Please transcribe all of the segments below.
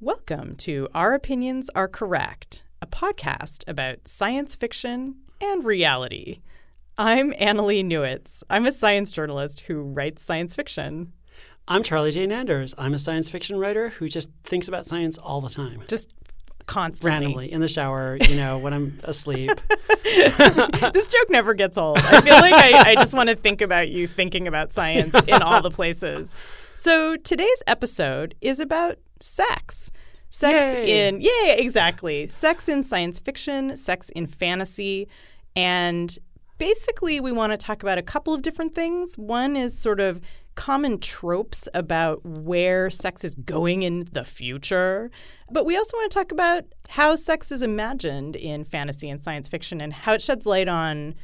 Welcome to Our Opinions Are Correct, a podcast about science fiction and reality. I'm Annalee Newitz. I'm a science journalist who writes science fiction. I'm Charlie Jane Anders. I'm a science fiction writer who just thinks about science all the time. Just constantly. Randomly, in the shower, you know, when I'm asleep. this joke never gets old. I feel like I, I just want to think about you thinking about science in all the places. So today's episode is about sex. Sex Yay. in, yeah, exactly. Sex in science fiction, sex in fantasy. And basically, we want to talk about a couple of different things. One is sort of common tropes about where sex is going in the future. But we also want to talk about how sex is imagined in fantasy and science fiction and how it sheds light on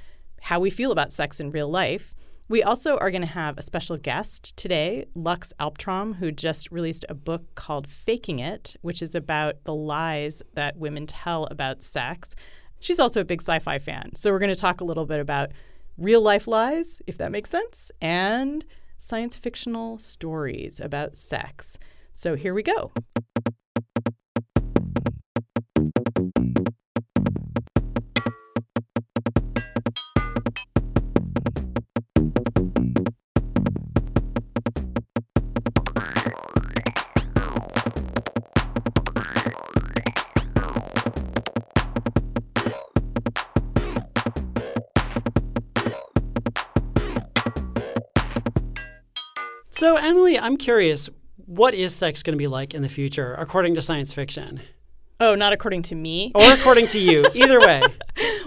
how we feel about sex in real life. We also are going to have a special guest today, Lux Alptraum, who just released a book called Faking It, which is about the lies that women tell about sex. She's also a big sci fi fan. So we're going to talk a little bit about real life lies, if that makes sense, and science fictional stories about sex. So here we go. So, Annalee, I'm curious, what is sex going to be like in the future, according to science fiction? Oh, not according to me. Or according to you? Either way.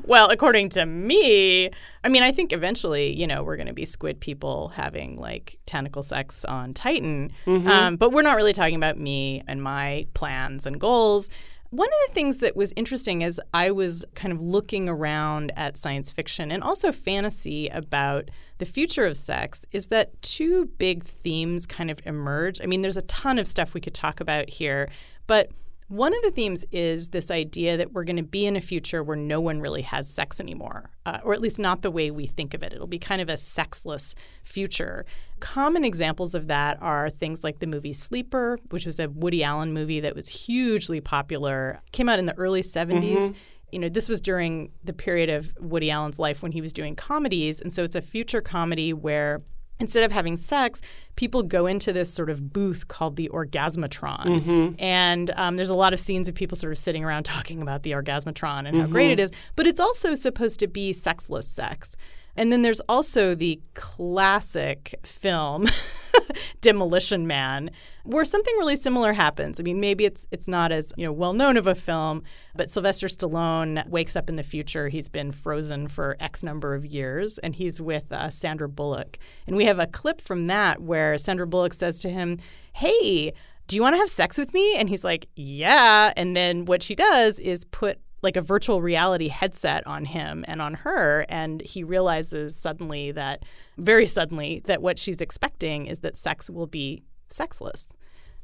well, according to me, I mean, I think eventually, you know, we're going to be squid people having like tentacle sex on Titan. Um, but we're not really talking about me and my plans and goals. One of the things that was interesting as I was kind of looking around at science fiction and also fantasy about the future of sex is that two big themes kind of emerge. I mean, there's a ton of stuff we could talk about here, but one of the themes is this idea that we're going to be in a future where no one really has sex anymore, uh, or at least not the way we think of it. It'll be kind of a sexless future. Common examples of that are things like the movie Sleeper, which was a Woody Allen movie that was hugely popular, came out in the early 70s. You know, this was during the period of Woody Allen's life when he was doing comedies. And so it's a future comedy where instead of having sex, people go into this sort of booth called the orgasmatron. And um, there's a lot of scenes of people sort of sitting around talking about the orgasmatron and how great it is. But it's also supposed to be sexless sex. And then there's also the classic film Demolition Man, where something really similar happens. I mean, maybe it's it's not as you know well known of a film, but Sylvester Stallone wakes up in the future. He's been frozen for X number of years, and he's with uh, Sandra Bullock. And we have a clip from that where Sandra Bullock says to him, "Hey." Do you want to have sex with me? And he's like, Yeah. And then what she does is put like a virtual reality headset on him and on her and he realizes suddenly that very suddenly that what she's expecting is that sex will be sexless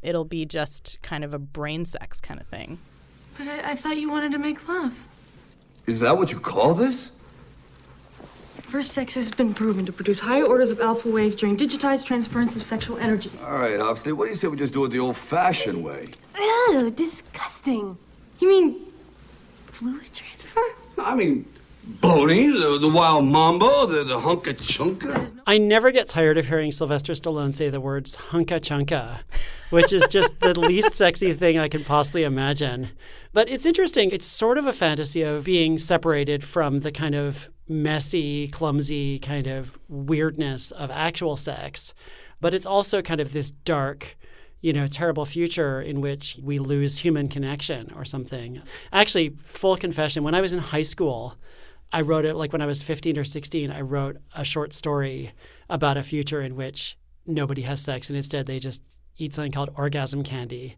it'll be just kind of a brain sex kind of thing But I, I thought you wanted to make love. Is that what you call this? First sex has been proven to produce higher orders of alpha waves during digitized transference of sexual energies. All right, Huxley, what do you say we just do it the old fashioned way? Ew, disgusting. You mean fluid transfer? I mean, Boney, the, the wild mambo, the, the hunka chunka. I never get tired of hearing Sylvester Stallone say the words hunka chunka, which is just the least sexy thing I can possibly imagine. But it's interesting. It's sort of a fantasy of being separated from the kind of messy, clumsy kind of weirdness of actual sex. But it's also kind of this dark, you know, terrible future in which we lose human connection or something. Actually, full confession, when I was in high school, I wrote it like when I was 15 or 16, I wrote a short story about a future in which nobody has sex and instead they just eat something called orgasm candy.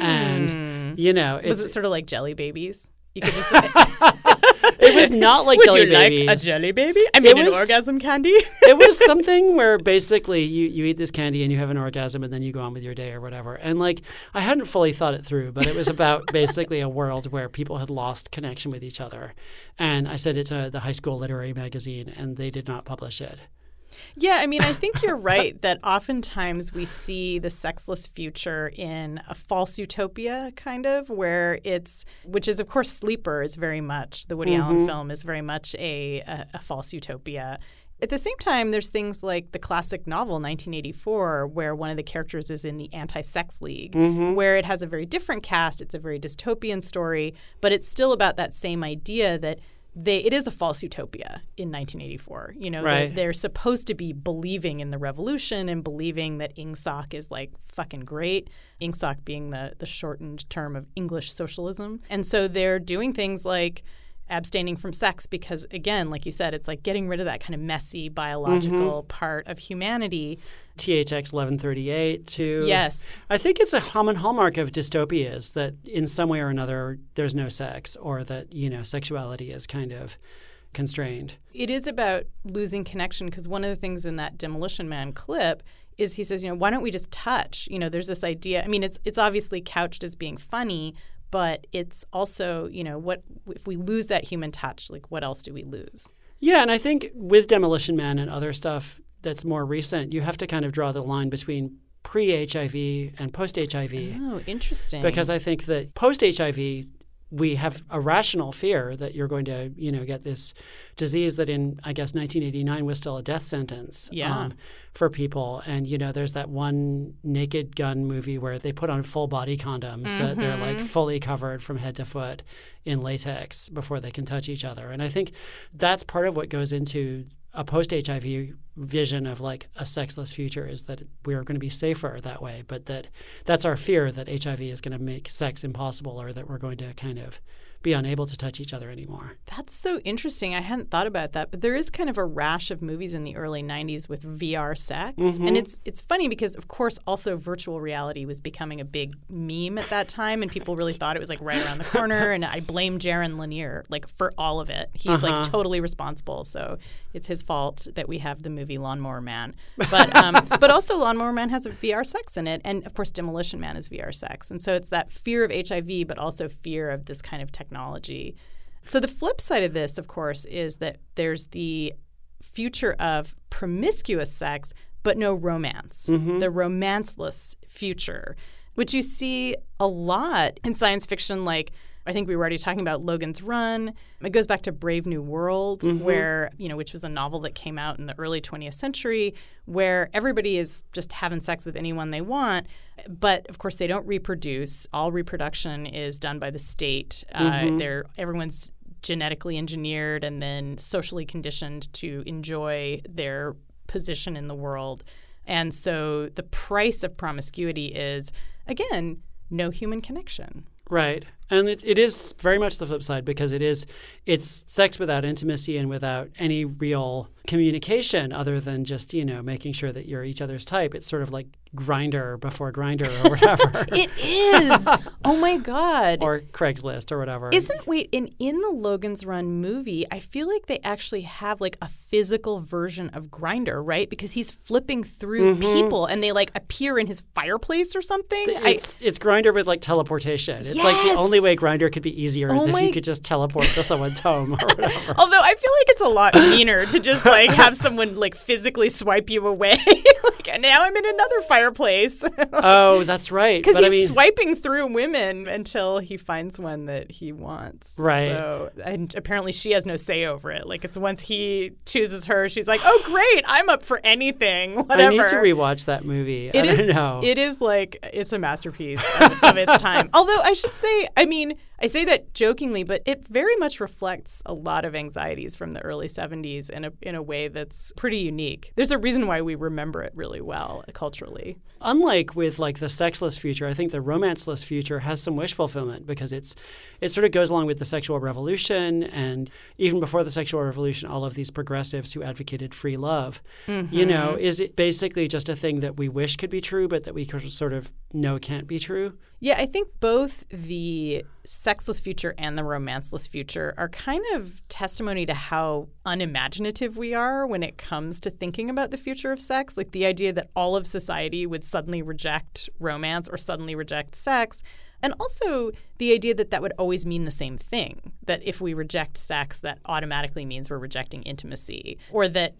And, mm. you know, was it sort of like jelly babies you could just it was not like would jelly you like a jelly baby i mean an was- orgasm candy it was something where basically you, you eat this candy and you have an orgasm and then you go on with your day or whatever. And like I hadn't fully thought it through, but it was about basically a world where people had lost connection with each other. And I sent it to the high school literary magazine and they did not publish it. Yeah, I mean, I think you're right that oftentimes we see the sexless future in a false utopia, kind of, where it's, which is, of course, Sleeper is very much, the Woody Allen mm-hmm. film is very much a, a, a false utopia. At the same time, there's things like the classic novel 1984, where one of the characters is in the anti sex league, mm-hmm. where it has a very different cast. It's a very dystopian story, but it's still about that same idea that they it is a false utopia in 1984. You know, Right. they, they're supposed to be believing in the revolution and believing that Ingsoc is like fucking great. Ingsoc being the the shortened term of English socialism, and so they're doing things like abstaining from sex because again like you said it's like getting rid of that kind of messy biological mm-hmm. part of humanity THX 1138 to yes. I think it's a common hallmark of dystopias that in some way or another there's no sex or that, you know, sexuality is kind of constrained. it is about losing connection because one of the things in that demolition man clip is he says you know why don't we just touch? You know there's this idea i mean it's it's obviously couched as being funny but it's also you know what if we lose that human touch like what else do we lose? Yeah, and I think with Demolition Man and other stuff that's more recent, you have to kind of draw the line between pre-HIV and post-HIV. oh interesting because I think that post HIV, we have a rational fear that you're going to, you know, get this disease that in I guess 1989 was still a death sentence um, Yeah. for people. And you know, there's that one Naked Gun movie where they put on full body condoms so they're like fully covered from head to foot in latex before they can touch each other. And I think that's part of what goes into a post HIV vision of like a sexless future is that we're going to be safer that way, but that that's our fear that HIV is going to make sex impossible or that we're going to kind of be unable to touch each other anymore. That's so interesting. I hadn't thought about that, but there is kind of a rash of movies in the early '90s with VR sex, and it's it's funny because, of course, also virtual reality was becoming a big meme at that time, and people really thought it was like right around the corner. And I blame Jaron Lanier like for all of it. He's like totally responsible. So it's his fault that we have the movie Lawnmower Man, but um, but also Lawnmower Man has a VR sex in it, and of course Demolition Man is VR sex, and so it's that fear of HIV, but also fear of this kind of technology. So the flip side of this, of course, is that there's the future of promiscuous sex, but no romance, mm-hmm. the romanceless future, which you see a lot in science fiction. Like I think we were already talking about Logan's Run. It goes back to Brave New World, where you know, which was a novel that came out in the early 20th century, where everybody is just having sex with anyone they want, but of course they don't reproduce. All reproduction is done by the state. Uh, they're everyone's genetically engineered and then socially conditioned to enjoy their position in the world. And so the price of promiscuity is, again, no human connection. Right. And it, it is very much the flip side because it is it's sex without intimacy and without any real communication other than just, you know, making sure that you're each other's type. It's sort of like Grindr before Grindr or whatever. It is. oh my God. or Craigslist or whatever. Isn't wait in in the Logan's Run movie? I feel like they actually have like a physical version of Grindr, right? Because he's flipping through mm-hmm. people and they like appear in his fireplace or something. I, it's it's Grindr with like teleportation. It's like the only way Grindr could be easier is Oh if my- you could just teleport to someone's home or whatever. although I feel like it's a lot meaner to just like have someone like physically swipe you away. like and now I'm in another fireplace. oh, that's right. Because he's I mean, swiping through women until he finds one that he wants. Right. So, and apparently she has no say over it. Like it's once he chooses her, she's like, "Oh, great! I'm up for anything. Whatever." I need to rewatch that movie. It is. It is like it's a masterpiece of, of its time. Although I should say, I mean, I say that jokingly, but it very much reflects a lot of anxieties from the early '70s in a in a way that's pretty unique. There's a reason why we remember it really well culturally. unlike with like the sexless future, I think the romanceless future has some wish fulfillment because it's it sort of goes along with the sexual revolution and even before the sexual revolution, all of these progressives who advocated free love. You mm-hmm. know, is it basically just a thing that we wish could be true, but that we sort of know can't be true? Yeah, I think both the sexless future and the romanceless future are kind of testimony to how unimaginative we are when it comes to thinking about the future of sex. Like the idea that all of society would suddenly reject romance or suddenly reject sex. And also the idea that that would always mean the same thing. That if we reject sex, that automatically means we're rejecting intimacy. Or that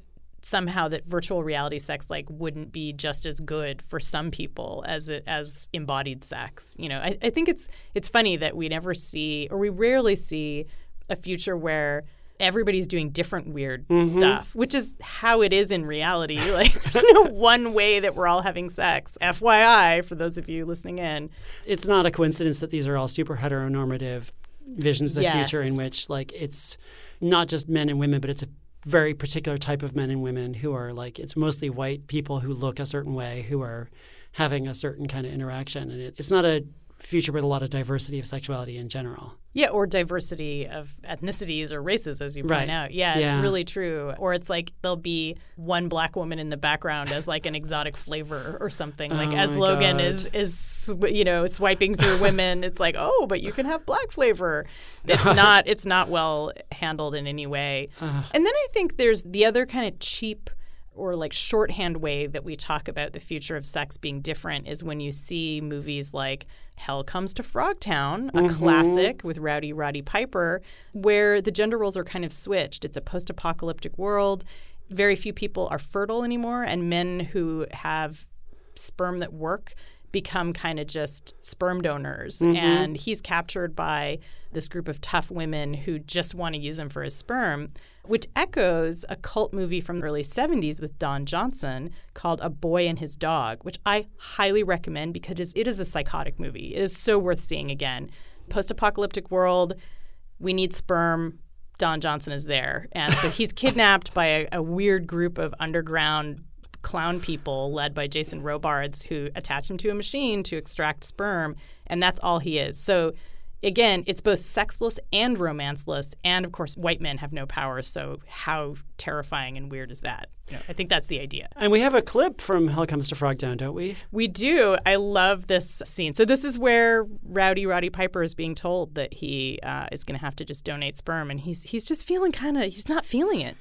somehow that virtual reality sex like wouldn't be just as good for some people as it as embodied sex. You know, I, I think it's it's funny that we never see or we rarely see a future where everybody's doing different weird mm-hmm. stuff, which is how it is in reality. Like there's no one way that we're all having sex. FYI, for those of you listening in. It's not a coincidence that these are all super heteronormative visions of the Yes. future in which like it's not just men and women, but it's a very particular type of men and women who are like it's mostly white people who look a certain way who are having a certain kind of interaction and it, it's not a future with a lot of diversity of sexuality in general Yeah, or diversity of ethnicities or races, as you point Right. out. Yeah, it's Yeah. really true. Or it's like there'll be one black woman in the background as like an exotic flavor or something. Like Oh as Logan God. is is you know swiping through women, it's like oh, but you can have black flavor. It's not it's not well handled in any way. And then I think there's the other kind of cheap or like shorthand way that we talk about the future of sex being different is when you see movies like Hell Comes to Frogtown, a mm-hmm. classic with Rowdy Roddy Piper, where the gender roles are kind of switched. It's a post apocalyptic world. Very few people are fertile anymore, and men who have sperm that work become kind of just sperm donors. Mm-hmm. And he's captured by this group of tough women who just want to use him for his sperm, which echoes a cult movie from the early 70s with Don Johnson called A Boy and His Dog, which I highly recommend because it is, it is a psychotic movie. It is so worth seeing again. Post apocalyptic world, we need sperm. Don Johnson is there. And so he's kidnapped by a, a weird group of underground clown people led by Jason Robards who attach him to a machine to extract sperm. And that's all he is. So again, it's both sexless and romanceless. And of course, white men have no power. So how terrifying and weird is that? You know, I think that's the idea. and we have a clip from hell comes to frogtown don't we We do. I love this scene. So this is where Rowdy Roddy Piper is being told that he uh, is going to have to just donate sperm, and he's he's just feeling kind of he's not feeling it.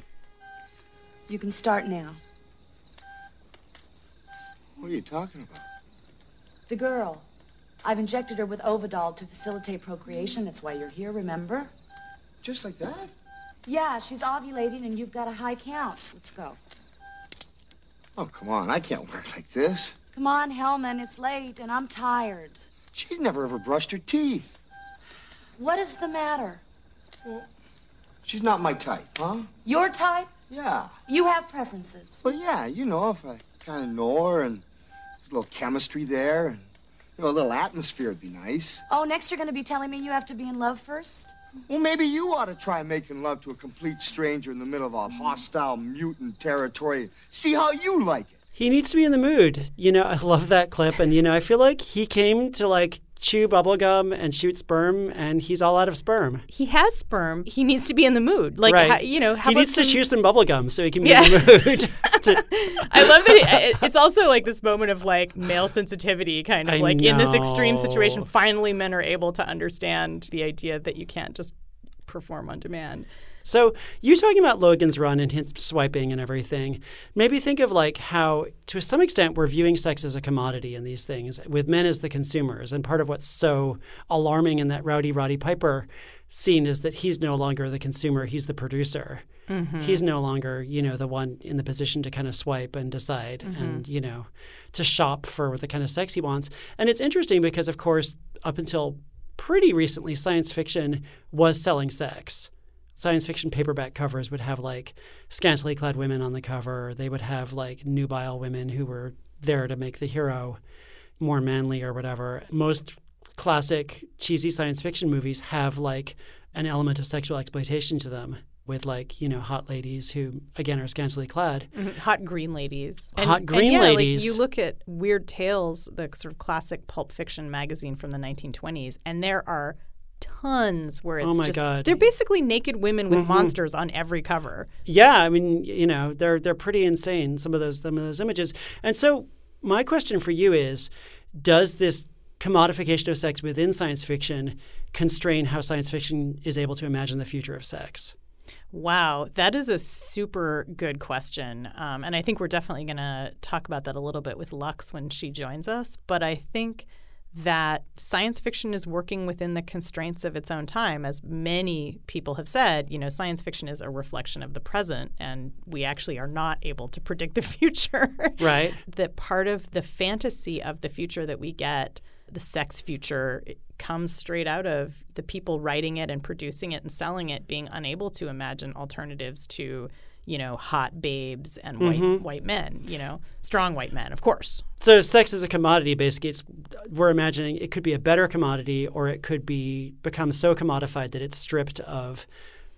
You can start now. What are you talking about? The girl. I've injected her with Ovidol to facilitate procreation. That's why you're here, remember? Just like that? Yeah, she's ovulating and you've got a high count. Let's go. Oh, come on. I can't work like this. Come on, Hellman, it's late and I'm tired. She's never ever brushed her teeth. What is the matter? She's not my type, huh? Your type? Yeah. You have preferences. Well, yeah, you know, if I kind of know her and there's a little chemistry there and, you know, a little atmosphere would be nice. Oh, next you're going to be telling me you have to be in love first? Well, maybe you ought to try making love to a complete stranger in the middle of a hostile mutant territory. See how you like it. he needs to be in the mood you know i love that clip and you know i feel like he came to like chew bubblegum and shoot sperm and he's all out of sperm He has sperm. He needs to be in the mood. Like right how- you know, how he needs to chew some bubblegum so he can be Yeah. in the mood to, I love that it, it's also like this moment of like male sensitivity, kind of I like in this extreme situation. Finally, men are able to understand the idea that you can't just perform on demand. So you talking about Logan's run and his swiping and everything, maybe think of like how to some extent we're viewing sex as a commodity in these things, with men as the consumers. And part of what's so alarming in that Rowdy Roddy Piper scene is that he's no longer the consumer, he's the producer. Mm-hmm. He's no longer, you know, the one in the position to kind of swipe and decide and, mm-hmm. you know, to shop for the kind of sex he wants. And it's interesting because of course, up until pretty recently science fiction was selling sex science fiction paperback covers would have like scantily clad women on the cover. They would have like nubile women who were there to make the hero more manly or whatever. Most classic cheesy science fiction movies have like an element of sexual exploitation to them with like, you know, hot ladies who again are scantily clad. Mm-hmm. Hot green ladies. Hot green yeah, ladies. Like you look at Weird Tales, the sort of classic pulp fiction magazine from the 1920s, and there are tons where it's Oh my just God. Mm-hmm. they're basically naked women with monsters on every cover. Yeah, I mean, you know, they're they're pretty insane. Some of those some of those images. And so, my question for you is: Does this commodification of sex within science fiction constrain how science fiction is able to imagine the future of sex? Wow, that is a super good question. Um, and I think we're definitely going to talk about that a little bit with Lux when she joins us. But I think that science fiction is working within the constraints of its own time. As many people have said, you know, science fiction is a reflection of the present, and we actually are not able to predict the future. Right. that part of the fantasy of the future that we get, the sex future, comes straight out of the people writing it and producing it and selling it being unable to imagine alternatives to you know, hot babes and white mm-hmm. white men, you know, strong white men, of course. So sex is a commodity. Basically, it's we're imagining it could be a better commodity, or it could be become so commodified that it's stripped of,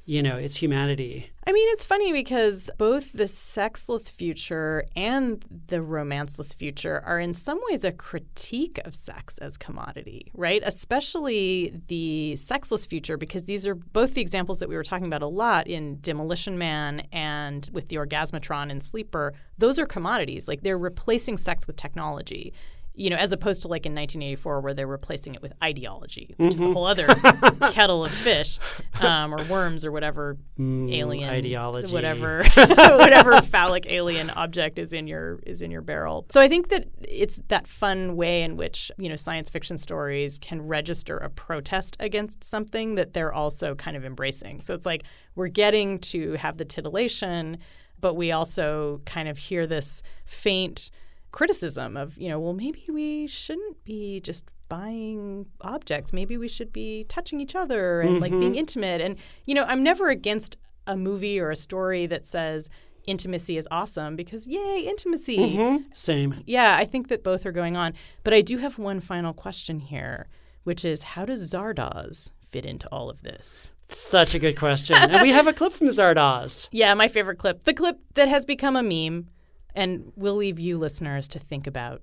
you know, its humanity. I mean, it's funny because both the sexless future and the romanceless future are in some ways a critique of sex as commodity, right? Especially the sexless future, because these are both the examples that we were talking about a lot in Demolition Man and with the Orgasmatron and Sleeper. Those are commodities. Like they're replacing sex with technology you know, as opposed to like in 1984 where they're replacing it with ideology, which is a whole other kettle of fish um, or worms or whatever alien ideology. whatever whatever phallic alien object is in your is in your barrel. So I think that it's that fun way in which you know science fiction stories can register a protest against something that they're also kind of embracing. So it's like we're getting to have the titillation, but we also kind of hear this faint criticism of, you know, well, maybe we shouldn't be just buying objects. Maybe we should be touching each other and like being mm-hmm. intimate. And, you know, I'm never against a movie or a story that says intimacy is awesome because, yay, intimacy. Mm-hmm. Same. Yeah, I think that both are going on. But I do have one final question here, which is how does Zardoz fit into all of this? Such a good question. and we have a clip from Zardoz. Yeah, my favorite clip. The clip that has become a meme. And we'll leave you listeners to think about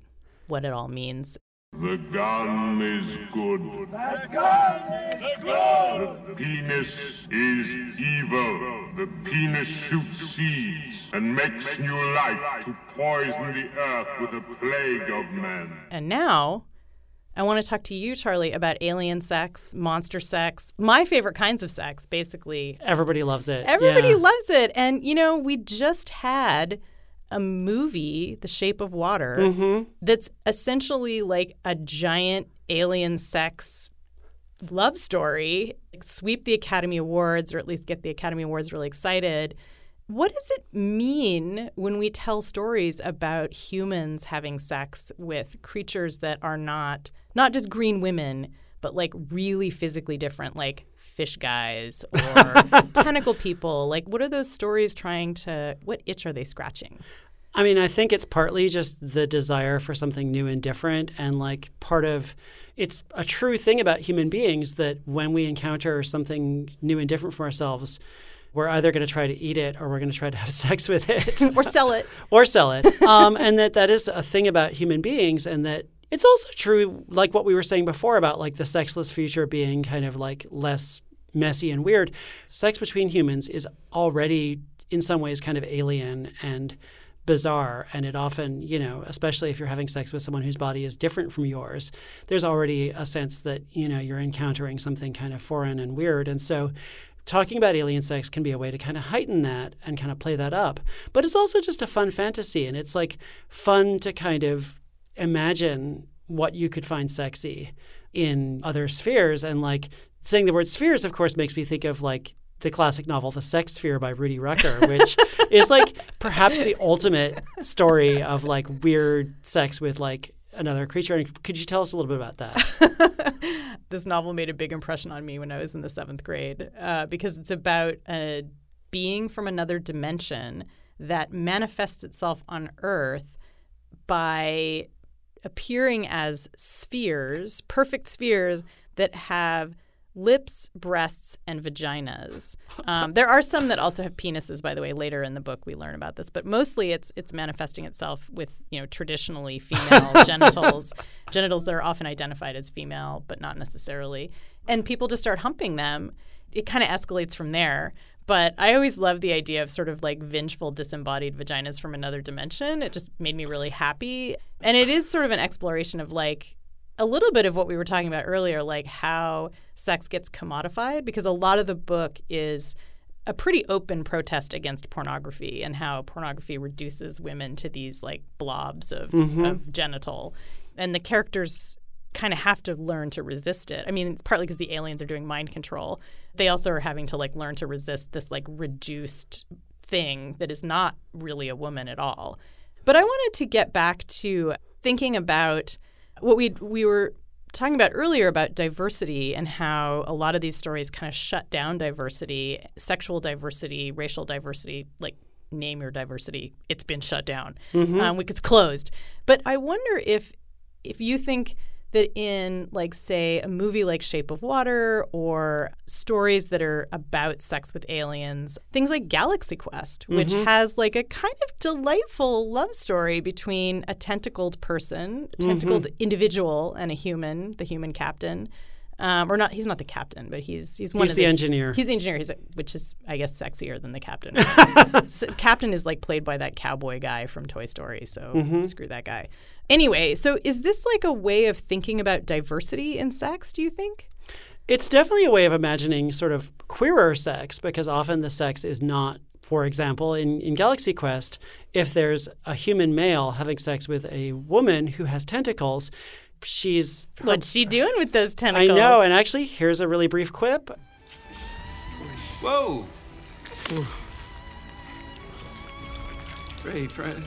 what it all means. The gun is good. The gun is good. The penis is evil. The penis shoots seeds and makes new life to poison the earth with a plague of men. And now I want to talk to you, Charlie, about alien sex, monster sex, my favorite kinds of sex, basically. Everybody loves it. Everybody Yeah. loves it. And, you know, we just had a movie, The Shape of Water, mm-hmm. that's essentially like a giant alien sex love story, like sweep the Academy Awards or at least get the Academy Awards really excited. What does it mean when we tell stories about humans having sex with creatures that are not not just green women, but like really physically different, like fish guys or tentacle people? Like, what are those stories trying to? What itch are they scratching? I mean, I think it's partly just the desire for something new and different. And like part of it's a true thing about human beings that when we encounter something new and different from ourselves, we're either going to try to eat it or we're going to try to have sex with it Or sell it? or sell it. Um, and that that is a thing about human beings, and that it's also true, like what we were saying before about like the sexless future being kind of like less messy and weird. Sex between humans is already in some ways kind of alien and bizarre and it often you know especially if you're having sex with someone whose body is different from yours there's already a sense that you know you're encountering something kind of foreign and weird and so talking about alien sex can be a way to kind of heighten that and kind of play that up. But it's also just a fun fantasy, and it's like fun to kind of imagine what you could find sexy in other spheres. And like saying the word spheres, of course, makes me think of like the classic novel The Sex Sphere by Rudy Rucker, which is like perhaps the ultimate story of like weird sex with like another creature. And could you tell us a little bit about that? this novel made a big impression on me when I was in the seventh grade uh, because it's about a being from another dimension that manifests itself on Earth by appearing as spheres, perfect spheres that have lips, breasts, and vaginas. Um, there are some that also have penises, by the way. Later in the book, we learn about this, but mostly it's it's manifesting itself with you know traditionally female genitals, genitals that are often identified as female, but not necessarily. And people just start humping them. It kind of escalates from there. But I always love the idea of sort of like vengeful, disembodied vaginas from another dimension. It just made me really happy. And it is sort of an exploration of like a little bit of what we were talking about earlier, like how sex gets commodified, because a lot of the book is a pretty open protest against pornography and how pornography reduces women to these like blobs of, mm-hmm. of genital. And the characters kind of have to learn to resist it. I mean, it's partly because the aliens are doing mind control. They also are having to like learn to resist this like reduced thing that is not really a woman at all. But I wanted to get back to thinking about what we we were talking about earlier about diversity and how a lot of these stories kind of shut down diversity, sexual diversity, racial diversity, like name your diversity, it's been shut down. Um, it's closed. But I wonder if if you think that in like say a movie like Shape of Water or stories that are about sex with aliens, things like Galaxy Quest, which has like a kind of delightful love story between a tentacled person, tentacled individual and a human, the human captain. Um, or not he's not the captain, but he's he's one He's of the engineer. He's the engineer, he's a, which is I guess sexier than the captain. S- captain is like played by that cowboy guy from Toy Story, so Mm-hmm. screw that guy. Anyway, so is this like a way of thinking about diversity in sex, do you think? It's definitely a way of imagining sort of queerer sex because often the sex is not, for example, in, in Galaxy Quest, if there's a human male having sex with a woman who has tentacles, she's. What's she doing with those tentacles? I know, and actually, here's a really brief quip. Whoa! Hey, Fred.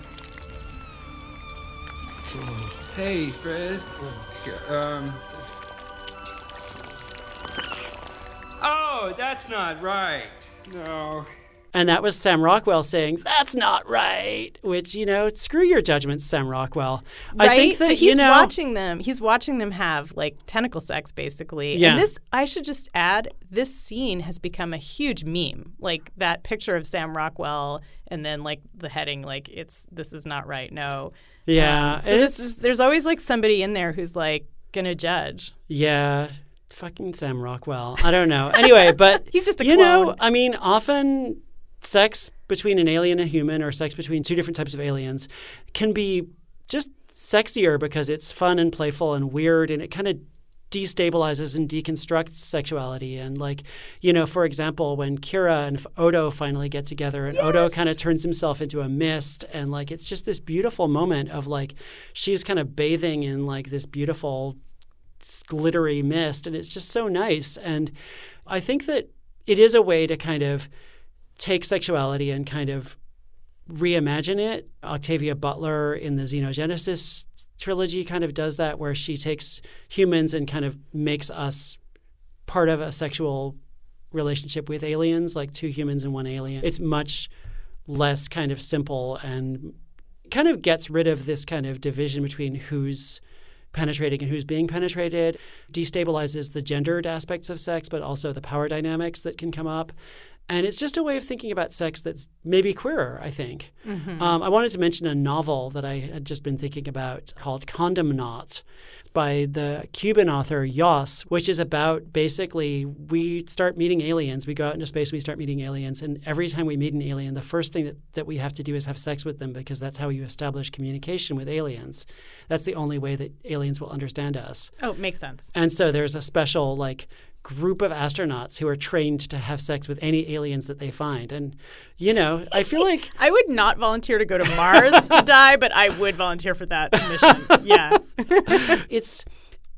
Hey, Fred. Um. Oh, that's not right. No. And that was Sam Rockwell saying, That's not right. Which, you know, screw your judgments, Sam Rockwell. Right? I think that, so he's you know. watching them. He's watching them have like tentacle sex, basically. Yeah. And this, I should just add, this scene has become a huge meme. Like that picture of Sam Rockwell, and then like the heading, like it's this is not right. No. Yeah. Um, so this is there's always like somebody in there who's like gonna judge. Yeah, fucking Sam Rockwell. I don't know. Anyway, but He's just a you know. I mean, often sex between an alien and a human, or sex between two different types of aliens, can be just sexier because it's fun and playful and weird, and it kind of destabilizes and deconstructs sexuality. And like you know for example when kira and odo finally get together and odo kind of turns himself into a mist and like it's just this beautiful moment of like she's kind of bathing in like this beautiful glittery mist and it's just so nice. And i think that it is a way to kind of take sexuality and kind of reimagine it octavia butler in the xenogenesis trilogy kind of does that where she takes humans and kind of makes us part of a sexual relationship with aliens like two humans and one alien it's much less kind of simple and kind of gets rid of this kind of division between who's penetrating and who's being penetrated, destabilizes the gendered aspects of sex, but also the power dynamics that can come up. And it's just a way of thinking about sex that's maybe queerer, I think. Um, I wanted to mention a novel that I had just been thinking about called Condomnauts by the Cuban author Yoss, which is about basically we start meeting aliens. We go out into space, we start meeting aliens. And every time we meet an alien, the first thing that, that we have to do is have sex with them because that's how you establish communication with aliens. That's the only way that aliens will understand us. Oh, makes sense. And so there's a special like group of astronauts who are trained to have sex with any aliens that they find. And you know, I feel like I would not volunteer to go to Mars to die, but I would volunteer for that mission. Yeah. it's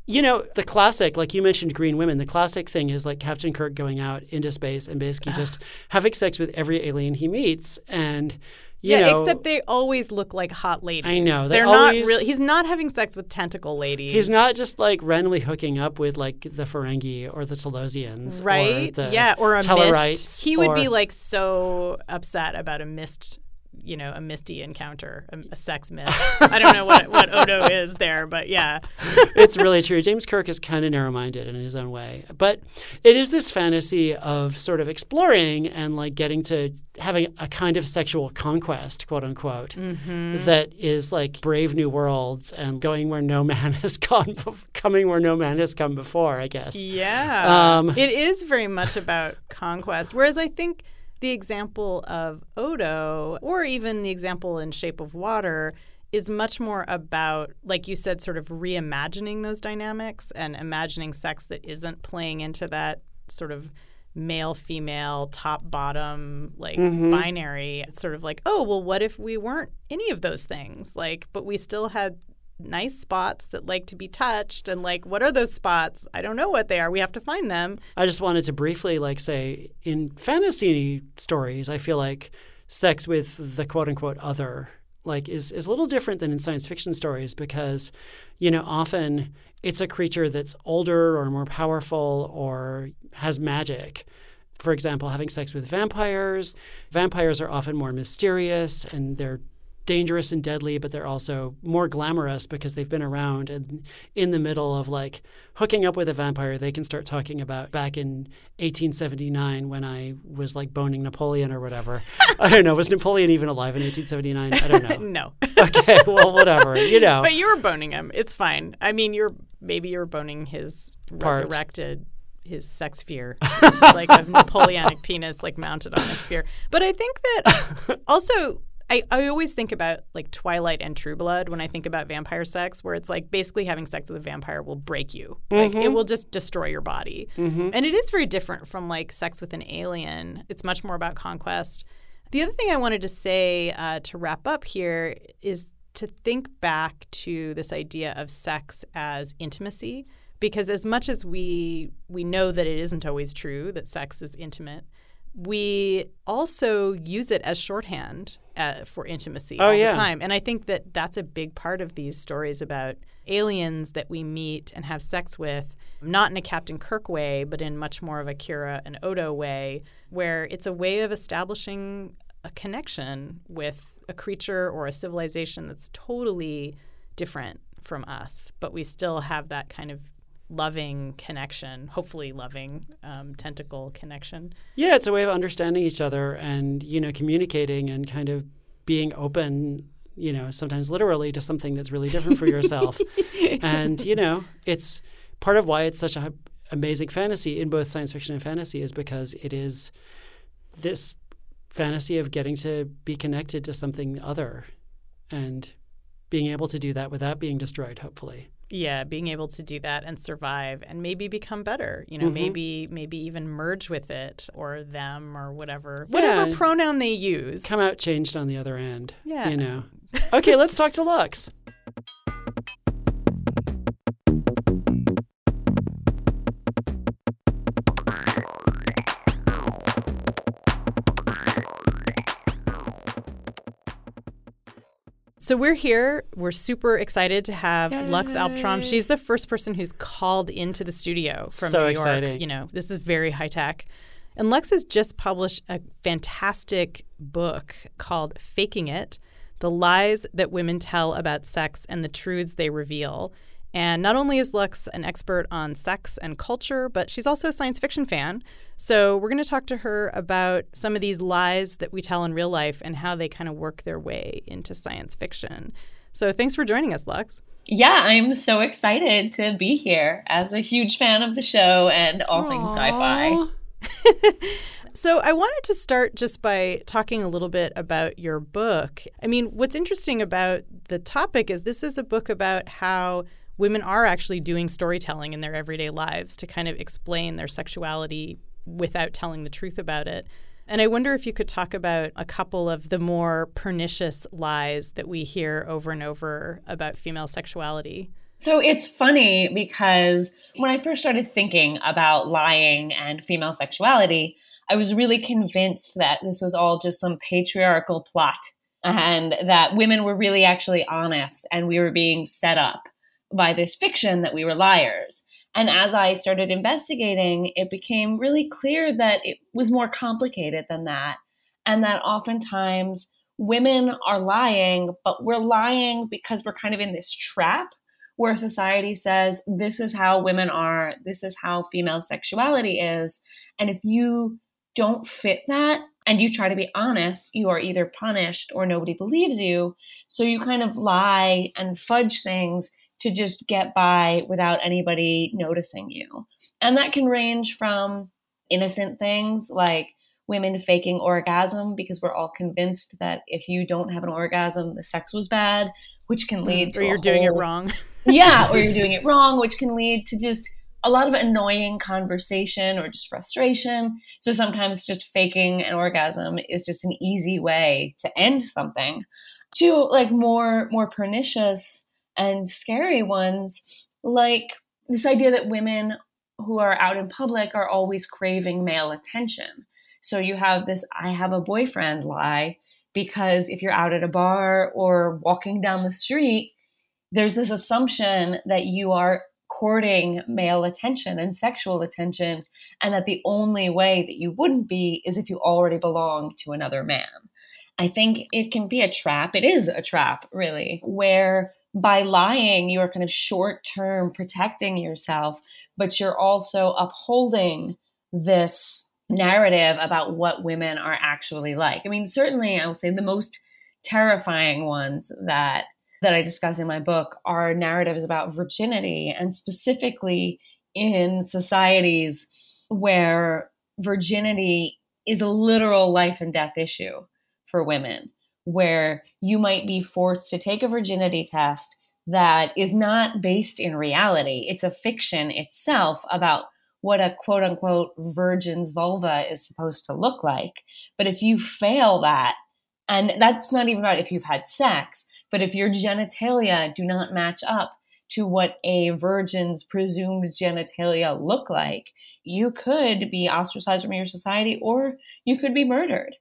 you know the classic like you mentioned green women the classic thing is like captain kirk going out into space and basically just having sex with every alien he meets and yeah, know except they always look like hot ladies. I know, they They're not really he's not having sex with tentacle ladies. he's not just like randomly hooking up with like the Ferengi or the Talosians, right? Or the yeah, or a Tellarites, mist. He would be like so upset about a mist, you know, a misty encounter, a, a sex mist. I don't know what what Odo is there, but yeah. it's really true. James Kirk is kind of narrow minded in his own way. But it is this fantasy of sort of exploring and like getting to having a kind of sexual conquest, quote unquote, that is like brave new worlds and going where no man has gone, coming where no man has come before, I guess. Yeah. Um, it is very much about conquest. Whereas I think the example of Odo, or even the example in Shape of Water, is much more about, like you said, sort of reimagining those dynamics and imagining sex that isn't playing into that sort of male female top bottom like mm-hmm. binary. It's sort of like oh well what if we weren't any of those things? Like but we still had nice spots that like to be touched and like what are those spots i don't know what they are we have to find them I just wanted to briefly like say in fantasy stories, I feel like sex with the quote unquote other like is, is a little different than in science fiction stories because, you know, often it's a creature that's older or more powerful or has magic. For example, having sex with vampires. Vampires are often more mysterious and they're dangerous and deadly, but they're also more glamorous because they've been around. And in the middle of like hooking up with a vampire, they can start talking about back in 1879 when I was like boning Napoleon or whatever. I don't know. Was Napoleon even alive in 1879? I don't know. no okay, well, whatever. You know. but you were boning him it's fine i mean you're maybe you're boning his Part. resurrected his sex sphere it's just like a napoleonic penis like mounted on a sphere but i think that also I, I always think about like Twilight and True Blood when I think about vampire sex, where it's like basically having sex with a vampire will break you. Like it will just destroy your body. And it is very different from like sex with an alien. It's much more about conquest. The other thing I wanted to say uh, to wrap up here is to think back to this idea of sex as intimacy because as much as we we know that it isn't always true that sex is intimate we also use it as shorthand uh, for intimacy Oh, all yeah. the time and i think that that's a big part of these stories about aliens that we meet and have sex with not in a captain kirk way but in much more of a kira and odo way where it's a way of establishing a connection with a creature or a civilization that's totally different from us, but we still have that kind of loving connection, hopefully loving um, tentacle connection. Yeah, it's a way of understanding each other and, you know, communicating and kind of being open, you know, sometimes literally to something that's really different for yourself. and, you know, it's part of why it's such a amazing fantasy in both science fiction and fantasy is because it is this fantasy of getting to be connected to something other and being able to do that without being destroyed, hopefully. Yeah, being able to do that and survive and maybe become better, you know, mm-hmm. maybe maybe even merge with it or them or whatever. Whatever pronoun they use. Come out changed on the other end. Yeah. You know. Okay, let's talk to Lux. So we're here. We're super excited to have Lux Alptraum. She's the first person who's called into the studio from So New York. exciting. You know, this is very high tech. And Lux has just published a fantastic book called Faking It: The Lies That Women Tell About Sex and the Truths They Reveal. And not only is Lux an expert on sex and culture, but she's also a science fiction fan. So we're going to talk to her about some of these lies that we tell in real life and how they kind of work their way into science fiction. So thanks for joining us, Lux. Yeah, I'm so excited to be here as a huge fan of the show and all things sci fi. So I wanted to start just by talking a little bit about your book. I mean, what's interesting about the topic is this is a book about how women are actually doing storytelling in their everyday lives to kind of explain their sexuality without telling the truth about it. And I wonder if you could talk about a couple of the more pernicious lies that we hear over and over about female sexuality. So it's funny because when I first started thinking about lying and female sexuality, I was really convinced that this was all just some patriarchal plot and that women were really actually honest and we were being set up by this fiction that we were liars. And as I started investigating, it became really clear that it was more complicated than that. And that oftentimes women are lying, but we're lying because we're kind of in this trap where society says this is how women are, this is how female sexuality is. And if you don't fit that and you try to be honest, you are either punished or nobody believes you. So you kind of lie and fudge things to just get by without anybody noticing you. And that can range from innocent things like women faking orgasm because we're all convinced that if you don't have an orgasm, the sex was bad, which can mm, lead to or you're doing it wrong. yeah, or you're doing it wrong, which can lead to just a lot of annoying conversation or just frustration. So sometimes just faking an orgasm is just an easy way to end something. To like more more pernicious and scary ones, like this idea that women who are out in public are always craving male attention. So you have this I have a boyfriend lie because if you're out at a bar or walking down the street, there's this assumption that you are courting male attention and sexual attention, and that the only way that you wouldn't be is if you already belong to another man. I think it can be a trap. It is a trap, really, where by lying, you are kind of short term protecting yourself, but you're also upholding this narrative about what women are actually like. I mean, certainly, I will say the most terrifying ones that that I discuss in my book are narratives about virginity and specifically in societies where virginity is a literal life and death issue for women, where you might be forced to take a virginity test that is not based in reality. It's a fiction itself about what a quote unquote virgin's vulva is supposed to look like. But if you fail that, and that's not even about if you've had sex, but if your genitalia do not match up to what a virgin's presumed genitalia look like, you could be ostracized from your society or you could be murdered.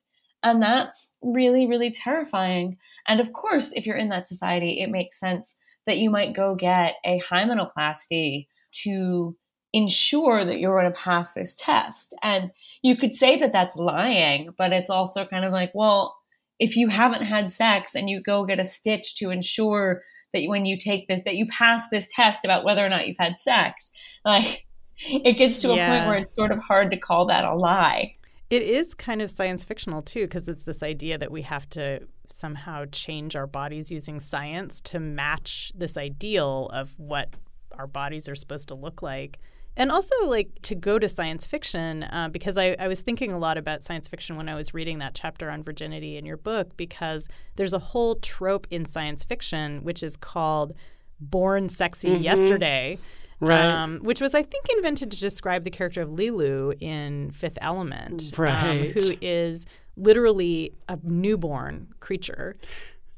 And that's really, really terrifying. And of course, if you're in that society, it makes sense that you might go get a hymenoplasty to ensure that you're going to pass this test. And you could say that that's lying, but it's also kind of like, well, if you haven't had sex and you go get a stitch to ensure that when you take this that you pass this test about whether or not you've had sex like it gets to a yeah. point where it's sort of hard to call that a lie it is kind of science fictional too because it's this idea that we have to somehow change our bodies using science to match this ideal of what our bodies are supposed to look like and also like to go to science fiction uh, because I, I was thinking a lot about science fiction when i was reading that chapter on virginity in your book because there's a whole trope in science fiction which is called born sexy mm-hmm. yesterday right um, which was i think invented to describe the character of Leeloo in fifth element um, right um, who is literally a newborn creature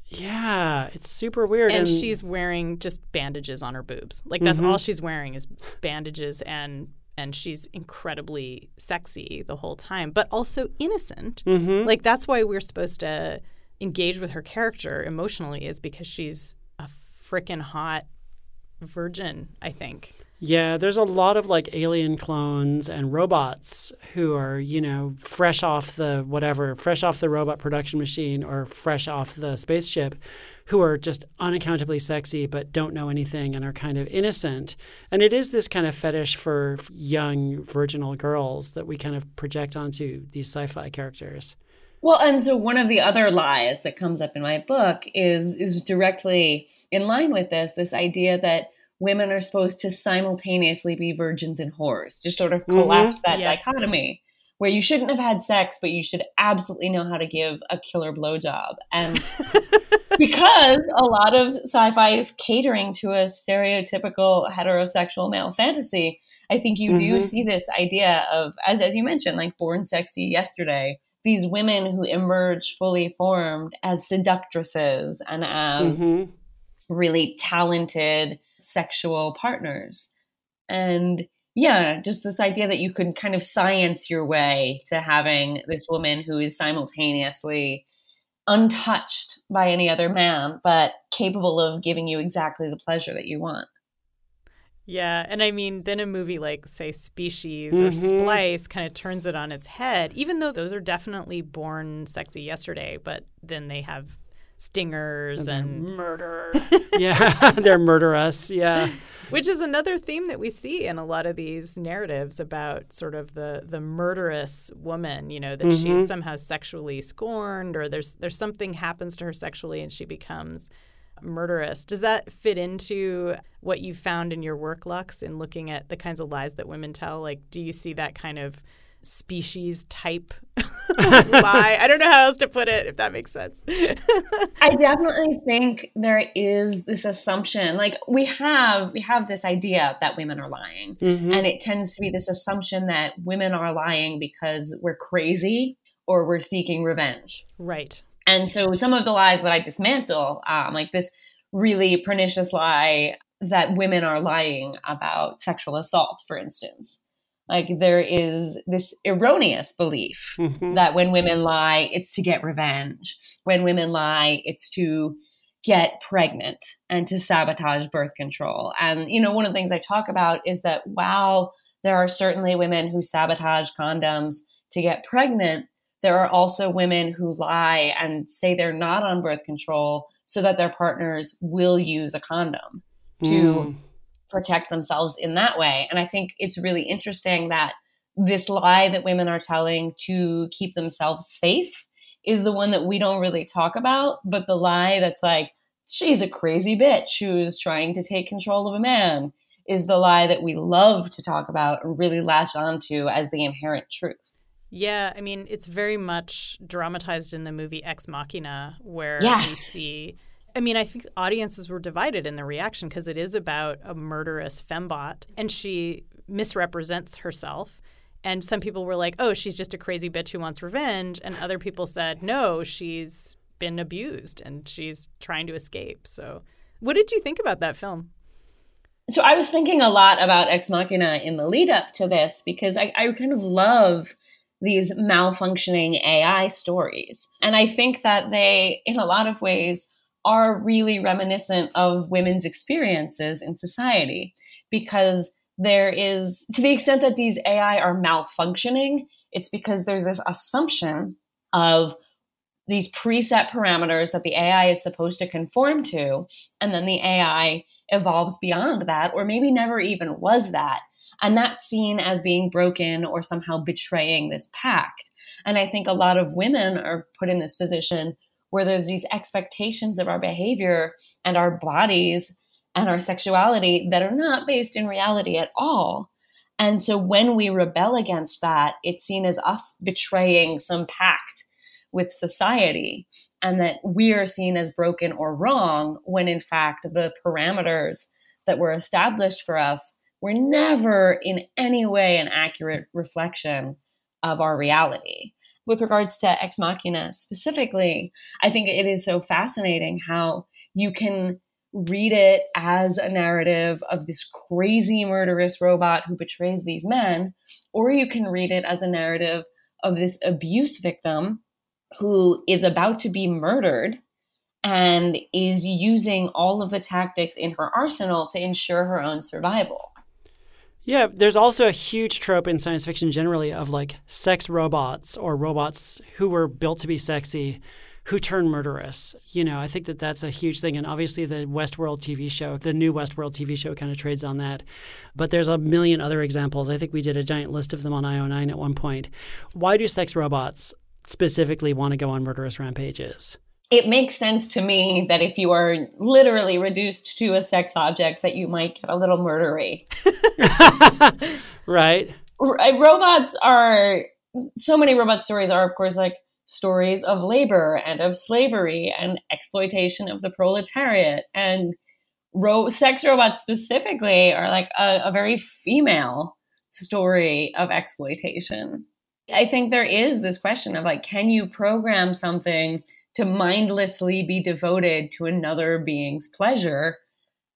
yeah, it's super weird. And, and, she's wearing just bandages on her boobs. Like that's mm-hmm. all she's wearing is bandages and and she's incredibly sexy the whole time, but also innocent. Mm-hmm. Like that's why we're supposed to engage with her character emotionally is because she's a freaking hot virgin, I think. Yeah, there's a lot of like alien clones and robots who are, you know, fresh off the whatever, fresh off the robot production machine or fresh off the spaceship who are just unaccountably sexy but don't know anything and are kind of innocent. And it is this kind of fetish for young virginal girls that we kind of project onto these sci-fi characters. Well, and so one of the other lies that comes up in my book is is directly in line with this this idea that women are supposed to simultaneously be virgins and whores, just sort of mm-hmm. collapse mm-hmm. that yeah. dichotomy where you shouldn't have had sex, but you should absolutely know how to give a killer blowjob. And because a lot of sci fi is catering to a stereotypical heterosexual male fantasy, I think you mm-hmm. do see this idea of, as, as you mentioned, like born sexy yesterday, these women who emerge fully formed as seductresses and as mm-hmm. really talented sexual partners. And yeah, just this idea that you can kind of science your way to having this woman who is simultaneously untouched by any other man, but capable of giving you exactly the pleasure that you want. Yeah, and I mean, then a movie like, say, Species mm-hmm. or Splice kind of turns it on its head, even though those are definitely born sexy yesterday, but then they have stingers and, and murder. yeah, they're murderous. Yeah. Which is another theme that we see in a lot of these narratives about sort of the the murderous woman, you know, that mm-hmm. she's somehow sexually scorned or there's there's something happens to her sexually and she becomes murderous. Does that fit into what you found in your work, Lux, in looking at the kinds of lies that women tell? Like, do you see that kind of species type lie. I don't know how else to put it, if that makes sense. I definitely think there is this assumption, like we have we have this idea that women are lying, mm-hmm. and it tends to be this assumption that women are lying because we're crazy or we're seeking revenge. Right. And so some of the lies that I dismantle, um, like this really pernicious lie that women are lying about sexual assault, for instance. Like there is this erroneous belief Mhm. that when women lie, it's to get revenge. When women lie, it's to get pregnant and to sabotage birth control. And, you know, one of the things I talk about is that while there are certainly women who sabotage condoms to get pregnant, there are also women who lie and say they're not on birth control so that their partners will use a condom to Mm. protect themselves in that way. And I think it's really interesting that this lie that women are telling to keep themselves safe is the one that we don't really talk about, but the lie that's like, she's a crazy bitch who's trying to take control of a man is the lie that we love to talk about and really latch onto as the inherent truth. Yeah, I mean, it's very much dramatized in the movie Ex Machina, where Yes. you see. I mean, I think audiences were divided in the reaction because it is about a murderous fembot, and she misrepresents herself. And some people were like, "Oh, she's just a crazy bitch who wants revenge," and other people said, "No, she's been abused and she's trying to escape." So, what did you think about that film? So I was thinking a lot about Ex Machina in the lead up to this because I, I kind of love these malfunctioning AI stories. And I think that they, in a lot of ways, are really reminiscent of women's experiences in society because there is, to the extent that these AI are malfunctioning, it's because there's this assumption of these preset parameters that the AI is supposed to conform to, and then the AI evolves beyond that, or maybe never even was that. And that's seen as being broken or somehow betraying this pact. And I think a lot of women are put in this position where there's these expectations of our behavior and our bodies and our sexuality that are not based in reality at all. And so when we rebel against that, it's seen as us betraying some pact with society and that we are seen as broken or wrong when in fact the parameters that were established for us were never in any way an accurate reflection of our reality. With regards to Ex Machina specifically, I think it is so fascinating how you can read it as a narrative of this crazy murderous robot who betrays these men, or you can read it as a narrative of this abuse victim who is about to be murdered and is using all of the tactics in her arsenal to ensure her own survival. Yeah, there's also a huge trope in science fiction generally of like sex robots or robots who were built to be sexy who turn murderous. You know, I think that that's a huge thing. And obviously, the Westworld TV show, the new Westworld TV show, kind of trades on that. But there's a million other examples. I think we did a giant list of them on IO9 at one point. Why do sex robots specifically want to go on murderous rampages? It makes sense to me that if you are literally reduced to a sex object, that you might get a little murdery. right? Uh, robots are so many robot stories are, of course, like stories of labor and of slavery and exploitation of the proletariat and ro- sex robots specifically are like a, a very female story of exploitation i think there is this question of like can you program something to mindlessly be devoted to another being's pleasure.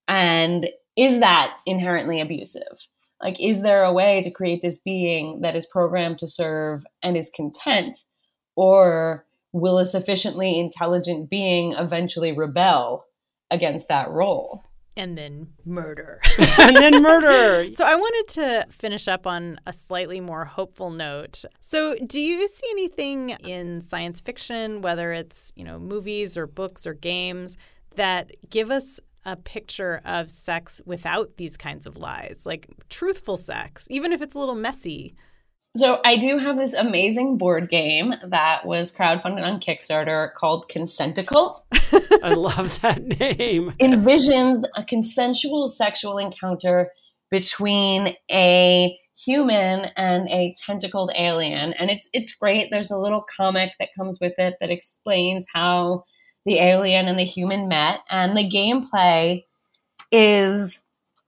And is that inherently abusive? Like is there a way to create this being that is programmed to serve and is content? Or will a sufficiently intelligent being eventually rebel against that role? And then murder. and then murder. So I wanted to finish up on a slightly more hopeful note. So do you see anything in science fiction, whether it's, you know, movies or books or games, that give us a picture of sex without these kinds of lies, like truthful sex, even if it's a little messy? So I do have this amazing board game that was crowdfunded on Kickstarter called Consentacle. I love that name. Envisions a consensual sexual encounter between a human and a tentacled alien and it's it's great there's a little comic that comes with it that explains how the alien and the human met and the gameplay is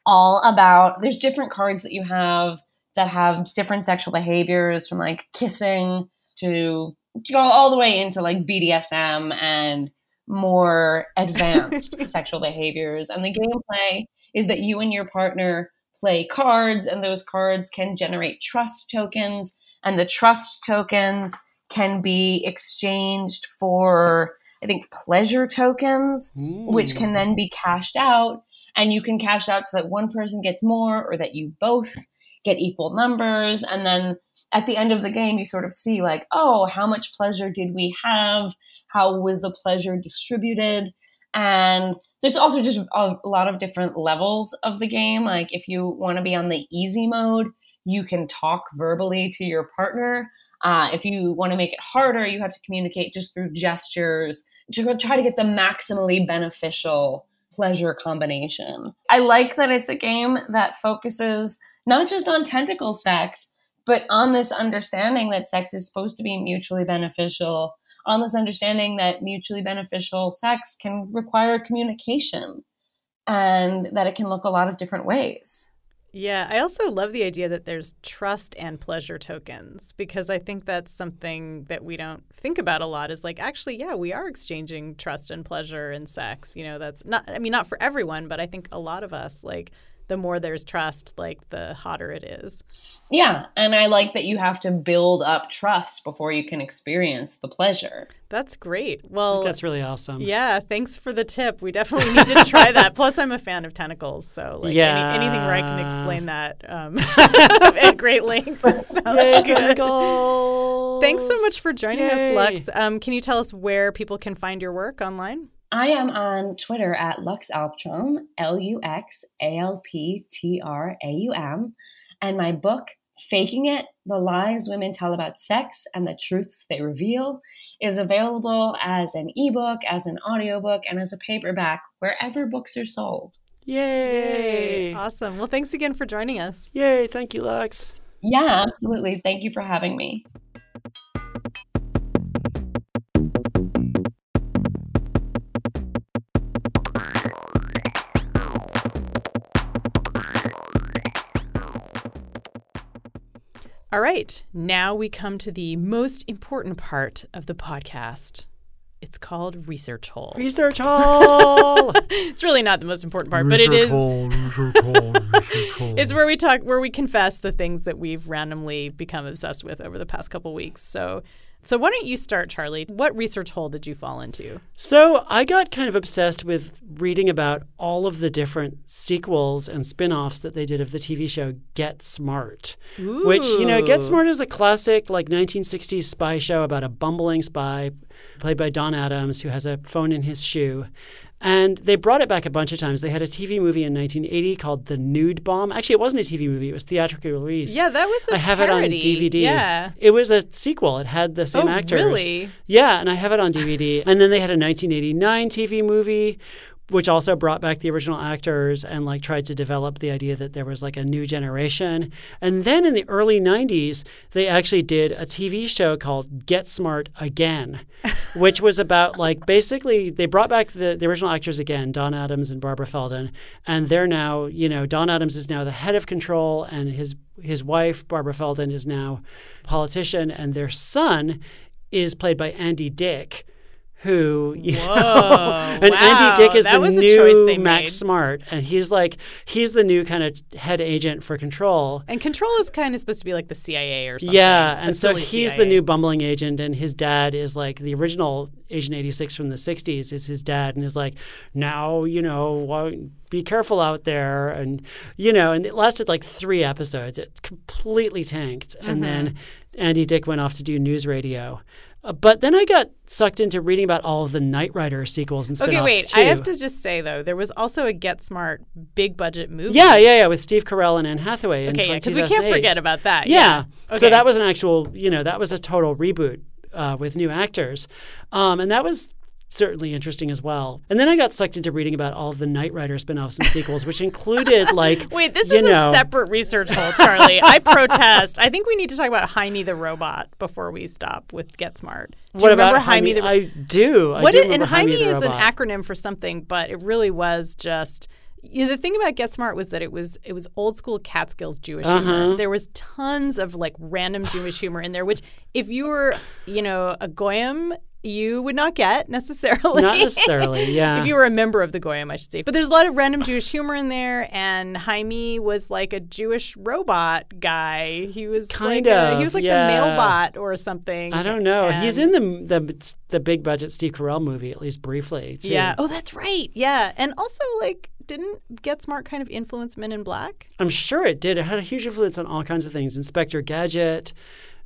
all about there's different cards that you have that have different sexual behaviors from like kissing to, to go all the way into like BDSM and more advanced sexual behaviors. And the gameplay is that you and your partner play cards, and those cards can generate trust tokens, and the trust tokens can be exchanged for, I think, pleasure tokens, which can hmm. then be cashed out. And you can cash out so that one person gets more or that you both get equal numbers. And then at the end of the game, you sort of see, like, oh, how much pleasure did we have? How was the pleasure distributed? And there's also just a, lot of different levels of the game. Like, if you want to be on the easy mode, you can talk verbally to your partner. Uh, if you want to make it harder, you have to communicate just through gestures to try to get the maximally beneficial pleasure combination. I like that it's a game that focuses not just on tentacle sex, but on this understanding that sex is supposed to be mutually beneficial, on this understanding that mutually beneficial sex can require communication and that it can look a lot of different ways. Yeah, I also love the idea that there's trust and pleasure tokens because I think that's something that we don't think about a lot is like actually yeah, we are exchanging trust and pleasure in sex. You know, that's not I mean not for everyone, but I think a lot of us like the more there's trust, like the hotter it is. Yeah, and I like that you have to build up trust before you can experience the pleasure. That's great. Well, That's really awesome. yeah, thanks for the tip. We definitely need to try that. Plus, I'm a fan of tentacles, so like Yeah. any, anything where I can explain that um, at great length. Yay, tentacles! Thanks so much for joining us, Yay. Lux. Um, can you tell us where people can find your work online? I am on Twitter at LuxAlptraum, L U X A L P T R A U M, and my book, Faking It The Lies Women Tell About Sex and the Truths They Reveal, is available as an ebook, as an audiobook, and as a paperback wherever books are sold. Yay! Awesome. Well, thanks again for joining us. Yay! Thank you, Lux. Yeah, absolutely. Thank you for having me. All right. Now we come to the most important part of the podcast. It's called Research Hole. Research hall. it's really not the most important part, but it is. It's where we talk, where we confess the things that we've randomly become obsessed with over the past couple weeks. So, so why don't you start, Charlie? What research hole did you fall into? So I got kind of obsessed with reading about all of the different sequels and spin-offs that they did of the TV show Get Smart. Which, you know, Get Smart is a classic like 1960s spy show about a bumbling spy played by Don Adams who has a phone in his shoe. And they brought it back a bunch of times. They had a TV movie in 1980 called The Nude Bomb. Actually, it wasn't a TV movie, it was theatrically released. Yeah, that was a I have parody. it on DVD. Yeah. It was a sequel. It had the same Oh, actors. really? Yeah, and I have it on DVD. and then they had a 1989 TV movie which also brought back the original actors and like tried to develop the idea that there was like a new generation. And then in the early 90s, they actually did a TV show called Get Smart Again, which was about like basically they brought back the, the original actors again, Don Adams and Barbara Feldon, and they're now, you know, Don Adams is now the head of control and his his wife Barbara Feldon is now politician and their son is played by Andy Dick who you Whoa, know, and wow, Andy Dick is that the was a they new Max made. Smart, and he's like he's the new kind of head agent for Control. And Control is kind of supposed to be like the CIA or something. Yeah, and so he's the new bumbling agent, and his dad is like the original Agent 86 from the 60s is his dad, and is like, now, you know, be careful out there. And, you know, and it lasted like three episodes. It completely tanked. And then Mm-hmm. Andy Dick went off to do NewsRadio. Uh, but then I got sucked into reading about all of the Knight Rider sequels and spin-offs Okay, wait. too. I have to just say though, there was also a Get Smart big budget movie. Yeah, yeah, yeah, with Steve Carell and Anne Hathaway. Okay, yeah, 20- because we can't forget about that. Yeah. Yeah. So that was an actual, you know, that was a total reboot uh, with new actors. Um, and that was certainly interesting as well. And then I got sucked into reading about all of the Knight Rider spin-offs and sequels, which included like Wait, this is know, a separate research hole, Charlie. I protest. I think we need to talk about Hymie the robot before we stop with Get Smart. Do What you about remember Hymie, the I do. I What do is, and Hymie, the is an acronym for something, but it really was just. You know, the thing about Get Smart was that it was it was old school Catskills Jewish Uh-huh. humor. There was tons of like random Jewish humor in there, which if you were you know a goyim you would not get necessarily. Not necessarily, yeah. if you were a member of the Goyim, I should say. But there's a lot of random Jewish humor in there, and Hymie was like a Jewish robot guy. He was Kind like a- of, he was like yeah. the mailbot or something. I don't know. He's in the the the big budget Steve Carell movie at least briefly. Too. Yeah. Oh, that's right. Yeah. And also, like, didn't Get Smart kind of influence Men in Black? I'm sure it did. It had a huge influence on all kinds of things. Inspector Gadget,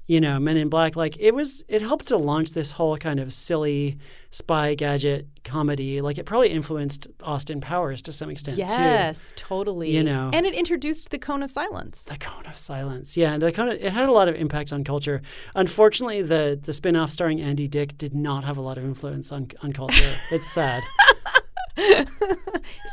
you know, Men in Black. Like it was, it helped to launch this whole kind of silly spy gadget comedy. Like it probably influenced Austin Powers to some extent too. Yes, totally. You know. and it introduced the cone of silence. The Cone of Silence. Yeah, and the Cone of, it had a lot of impact on culture. Unfortunately, the the spin-off starring Andy Dick did not have a lot of influence on on culture. it's sad.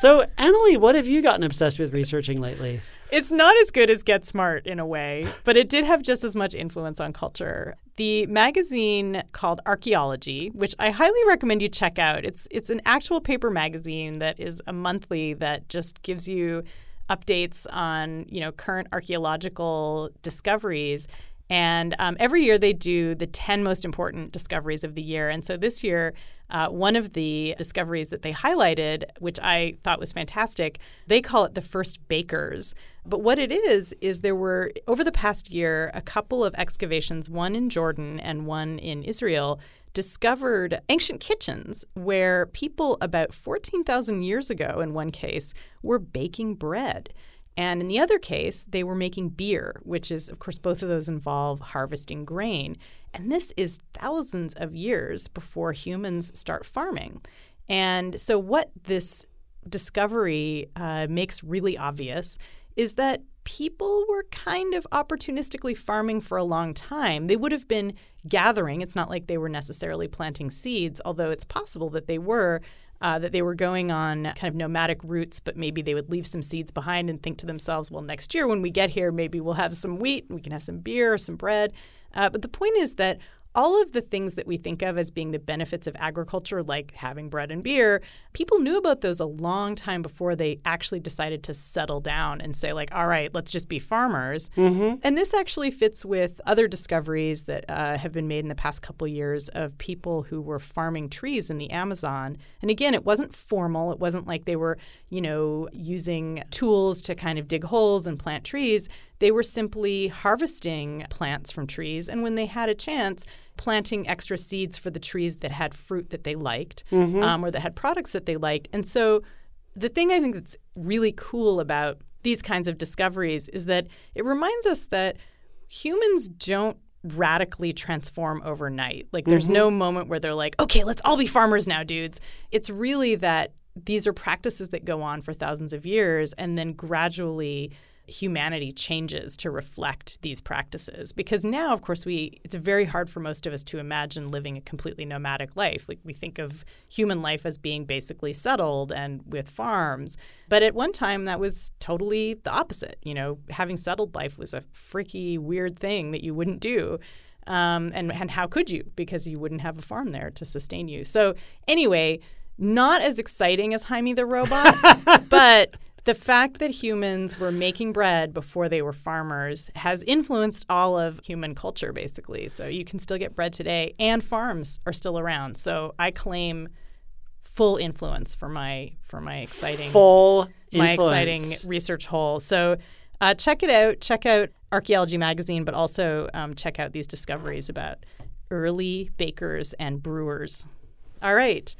so, Emily, what have you gotten obsessed with researching lately? It's not as good as Get Smart in a way, but it did have just as much influence on culture. The magazine called Archaeology, which I highly recommend you check out. It's it's an actual paper magazine that is a monthly that just gives you updates on you know current archaeological discoveries. And um, every year they do the 10 most important discoveries of the year. And so this year, uh, one of the discoveries that they highlighted, which I thought was fantastic, they call it the first bakers. But what it is, is there were, over the past year, a couple of excavations, one in Jordan and one in Israel, discovered ancient kitchens where people about 14,000 years ago, in one case, were baking bread. And in the other case, they were making beer, which is, of course, both of those involve harvesting grain. And this is thousands of years before humans start farming. And so, what this discovery uh, makes really obvious is that people were kind of opportunistically farming for a long time. They would have been gathering. It's not like they were necessarily planting seeds, although it's possible that they were. Uh, that they were going on kind of nomadic routes, but maybe they would leave some seeds behind and think to themselves, well, next year when we get here, maybe we'll have some wheat, we can have some beer or some bread. Uh, but the point is that all of the things that we think of as being the benefits of agriculture, like having bread and beer, people knew about those a long time before they actually decided to settle down and say, like, all right, let's just be farmers. And this actually fits with other discoveries that uh, have been made in the past couple years of people who were farming trees in the Amazon. And again, it wasn't formal. It wasn't like they were, you know, using tools to kind of dig holes and plant trees. They were simply harvesting plants from trees. And when they had a chance, planting extra seeds for the trees that had fruit that they liked um, or that had products that they liked. And so the thing I think that's really cool about these kinds of discoveries is that it reminds us that humans don't radically transform overnight. Like there's no moment where they're like, okay, let's all be farmers now, dudes. It's really that these are practices that go on for thousands of years and then gradually humanity changes to reflect these practices. Because now of course we it's very hard for most of us to imagine living a completely nomadic life. Like we think of human life as being basically settled and with farms. But at one time that was totally the opposite. You know having settled life was a freaky weird thing that you wouldn't do. Um, and and how could you? Because you wouldn't have a farm there to sustain you. So anyway not as exciting as Hymie the robot but the fact that humans were making bread before they were farmers has influenced all of human culture, basically. So you can still get bread today, and farms are still around. So I claim full influence for my for my exciting Full my influence. exciting research hole. So uh, check it out. Check out Archaeology Magazine, but also um, check out these discoveries about early bakers and brewers. All right.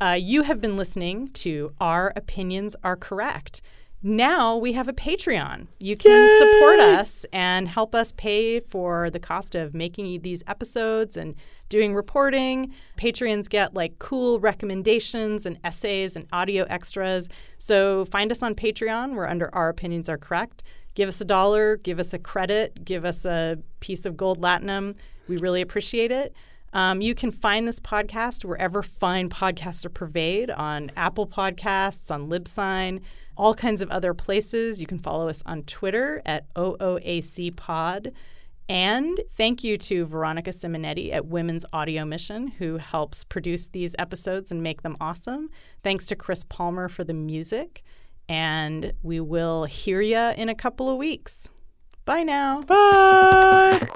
Uh, you have been listening to Our Opinions Are Correct. Now we have a Patreon. You can support us and help us pay for the cost of making these episodes and doing reporting. Patreons get like cool recommendations and essays and audio extras. So find us on Patreon. We're under Our Opinions Are Correct. Give us a dollar, give us a credit, give us a piece of gold latinum. We really appreciate it. Um, you can find this podcast wherever fine podcasts are purveyed on Apple Podcasts, on Libsyn, all kinds of other places. You can follow us on Twitter at OOAC Pod. And thank you to Veronica Simonetti at Women's Audio Mission, who helps produce these episodes and make them awesome. Thanks to Chris Palmer for the music. And we will hear ya in a couple of weeks. Bye now. Bye.